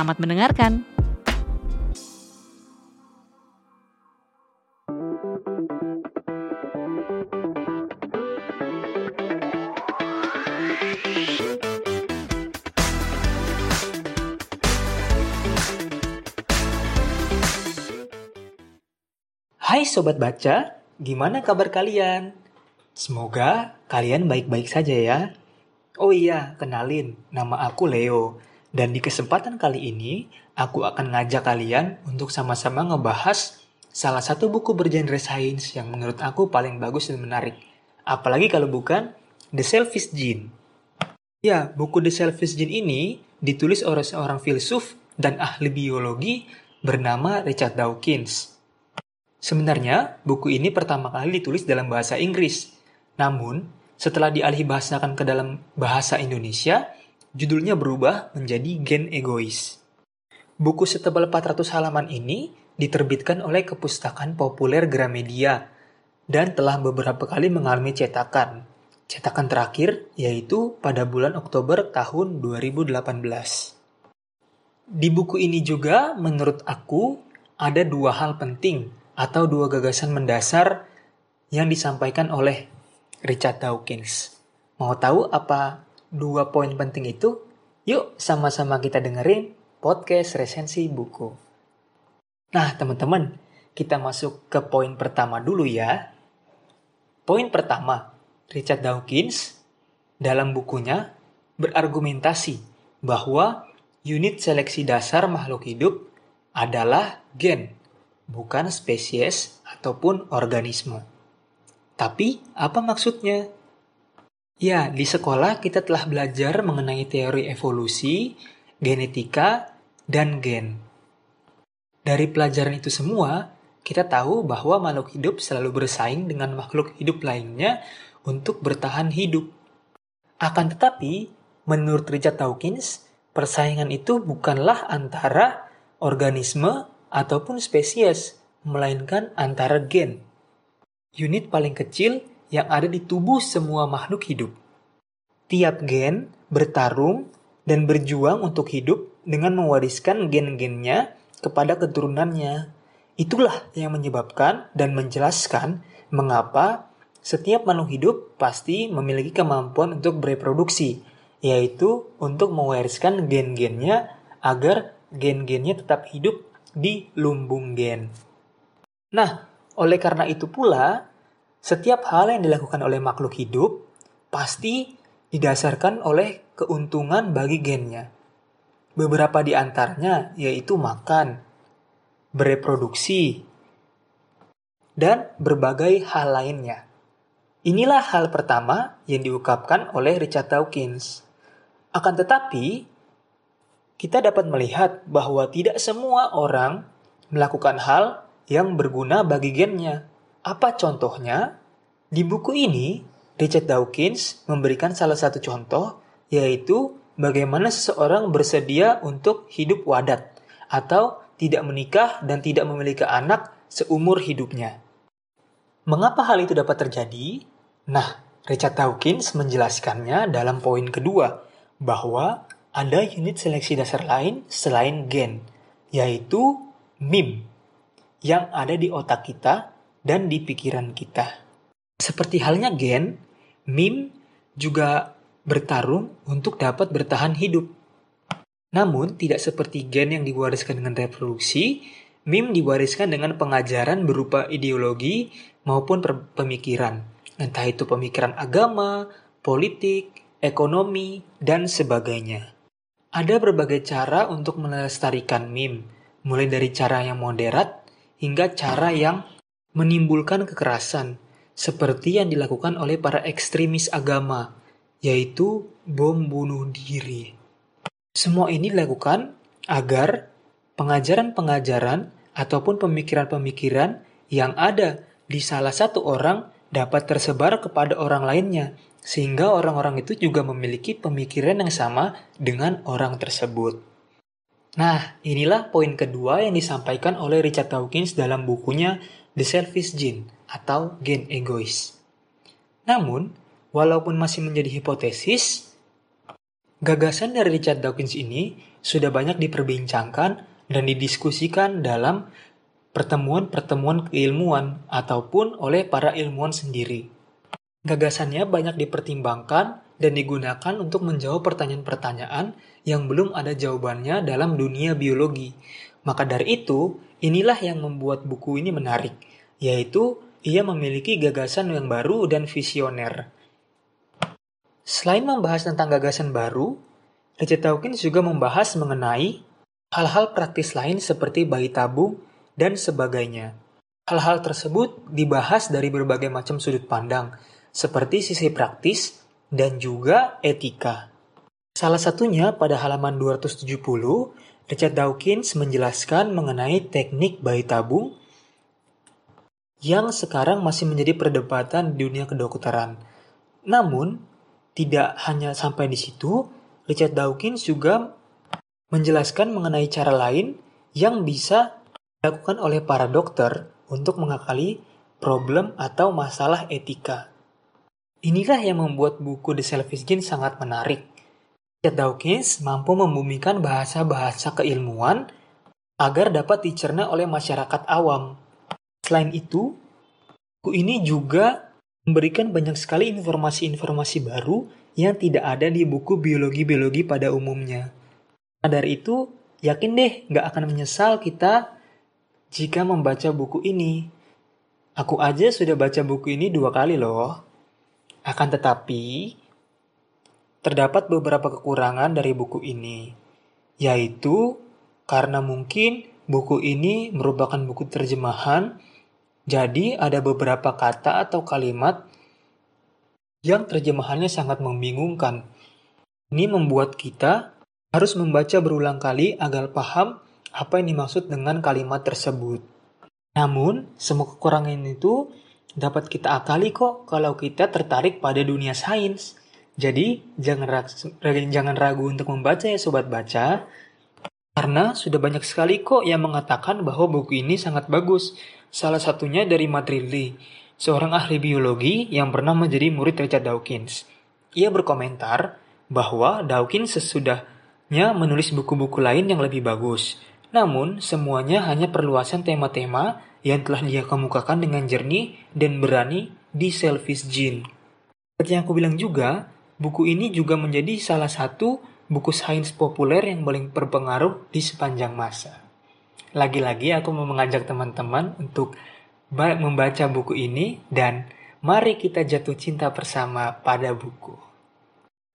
Selamat mendengarkan. Hai Sobat Baca, gimana kabar kalian? Semoga kalian baik-baik saja ya. Oh iya, kenalin, nama aku Leo. Dan di kesempatan kali ini, aku akan ngajak kalian untuk sama-sama ngebahas salah satu buku bergenre sains yang menurut aku paling bagus dan menarik. Apalagi kalau bukan The Selfish Gene. Ya, buku The Selfish Gene ini ditulis oleh seorang filsuf dan ahli biologi bernama Richard Dawkins. Sebenarnya, buku ini pertama kali ditulis dalam bahasa Inggris. Namun, setelah dialih bahasakan ke dalam bahasa Indonesia, judulnya berubah menjadi Gen Egois. Buku setebal 400 halaman ini diterbitkan oleh Kepustakaan Populer Gramedia dan telah beberapa kali mengalami cetakan. Cetakan terakhir yaitu pada bulan Oktober tahun 2018. Di buku ini juga menurut aku ada dua hal penting atau dua gagasan mendasar yang disampaikan oleh Richard Dawkins. Mau tahu apa dua poin penting itu, yuk sama-sama kita dengerin podcast resensi buku. Nah, teman-teman, kita masuk ke poin pertama dulu ya. Poin pertama, Richard Dawkins dalam bukunya berargumentasi bahwa unit seleksi dasar makhluk hidup adalah gen, bukan spesies ataupun organisme. Tapi, apa maksudnya? Ya, di sekolah kita telah belajar mengenai teori evolusi, genetika, dan gen. Dari pelajaran itu semua, kita tahu bahwa makhluk hidup selalu bersaing dengan makhluk hidup lainnya untuk bertahan hidup. Akan tetapi, menurut Richard Dawkins, persaingan itu bukanlah antara organisme ataupun spesies, melainkan antara gen. Unit paling kecil yang ada di tubuh semua makhluk hidup. Tiap gen bertarung dan berjuang untuk hidup dengan mewariskan gen-gennya kepada keturunannya. Itulah yang menyebabkan dan menjelaskan mengapa setiap makhluk hidup pasti memiliki kemampuan untuk bereproduksi, yaitu untuk mewariskan gen-gennya agar gen-gennya tetap hidup di lumbung gen. Nah, oleh karena itu pula, setiap hal yang dilakukan oleh makhluk hidup pasti didasarkan oleh keuntungan bagi gennya. Beberapa di antaranya yaitu makan, bereproduksi, dan berbagai hal lainnya. Inilah hal pertama yang diungkapkan oleh Richard Dawkins. Akan tetapi, kita dapat melihat bahwa tidak semua orang melakukan hal yang berguna bagi gennya. Apa contohnya? Di buku ini, Richard Dawkins memberikan salah satu contoh, yaitu bagaimana seseorang bersedia untuk hidup wadat atau tidak menikah dan tidak memiliki anak seumur hidupnya. Mengapa hal itu dapat terjadi? Nah, Richard Dawkins menjelaskannya dalam poin kedua, bahwa ada unit seleksi dasar lain selain gen, yaitu MIM, yang ada di otak kita dan di pikiran kita. Seperti halnya gen, mim juga bertarung untuk dapat bertahan hidup. Namun, tidak seperti gen yang diwariskan dengan reproduksi, mim diwariskan dengan pengajaran berupa ideologi maupun pemikiran. Entah itu pemikiran agama, politik, ekonomi, dan sebagainya. Ada berbagai cara untuk melestarikan mim, mulai dari cara yang moderat hingga cara yang menimbulkan kekerasan, seperti yang dilakukan oleh para ekstremis agama, yaitu bom bunuh diri. Semua ini dilakukan agar pengajaran-pengajaran ataupun pemikiran-pemikiran yang ada di salah satu orang dapat tersebar kepada orang lainnya, sehingga orang-orang itu juga memiliki pemikiran yang sama dengan orang tersebut. Nah, inilah poin kedua yang disampaikan oleh Richard Dawkins dalam bukunya The Selfish Gene atau gen egois. Namun, walaupun masih menjadi hipotesis, gagasan dari Richard Dawkins ini sudah banyak diperbincangkan dan didiskusikan dalam pertemuan-pertemuan keilmuan ataupun oleh para ilmuwan sendiri. Gagasannya banyak dipertimbangkan dan digunakan untuk menjawab pertanyaan-pertanyaan yang belum ada jawabannya dalam dunia biologi. Maka dari itu, inilah yang membuat buku ini menarik, yaitu ia memiliki gagasan yang baru dan visioner. Selain membahas tentang gagasan baru, Richard Dawkins juga membahas mengenai hal-hal praktis lain seperti bayi tabung dan sebagainya. Hal-hal tersebut dibahas dari berbagai macam sudut pandang, seperti sisi praktis dan juga etika. Salah satunya pada halaman 270, Richard Dawkins menjelaskan mengenai teknik bayi tabung yang sekarang masih menjadi perdebatan di dunia kedokteran. Namun, tidak hanya sampai di situ, Richard Dawkins juga menjelaskan mengenai cara lain yang bisa dilakukan oleh para dokter untuk mengakali problem atau masalah etika. Inilah yang membuat buku The Selfish Gene sangat menarik. Richard Dawkins mampu membumikan bahasa-bahasa keilmuan agar dapat dicerna oleh masyarakat awam. Selain itu, buku ini juga memberikan banyak sekali informasi-informasi baru yang tidak ada di buku biologi-biologi pada umumnya. Dari itu, yakin deh nggak akan menyesal kita jika membaca buku ini. Aku aja sudah baca buku ini dua kali loh. Akan tetapi, terdapat beberapa kekurangan dari buku ini, yaitu karena mungkin buku ini merupakan buku terjemahan, jadi ada beberapa kata atau kalimat yang terjemahannya sangat membingungkan. Ini membuat kita harus membaca berulang kali agar paham apa yang dimaksud dengan kalimat tersebut. Namun, semua kekurangan itu dapat kita akali kok kalau kita tertarik pada dunia sains. Jadi, jangan ragu, jangan ragu untuk membaca ya sobat baca, karena sudah banyak sekali kok yang mengatakan bahwa buku ini sangat bagus. Salah satunya dari Madrilli, seorang ahli biologi yang pernah menjadi murid Richard Dawkins. Ia berkomentar bahwa Dawkins sesudahnya menulis buku-buku lain yang lebih bagus. Namun, semuanya hanya perluasan tema-tema yang telah dia kemukakan dengan jernih dan berani di Selfish Gene. Seperti yang aku bilang juga, buku ini juga menjadi salah satu buku sains populer yang paling berpengaruh di sepanjang masa. Lagi-lagi aku mau mengajak teman-teman untuk membaca buku ini dan mari kita jatuh cinta bersama pada buku.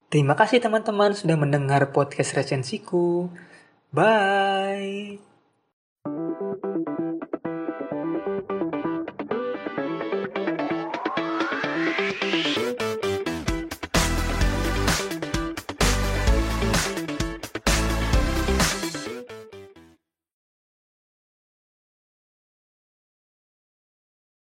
Terima kasih teman-teman sudah mendengar podcast resensiku. Bye.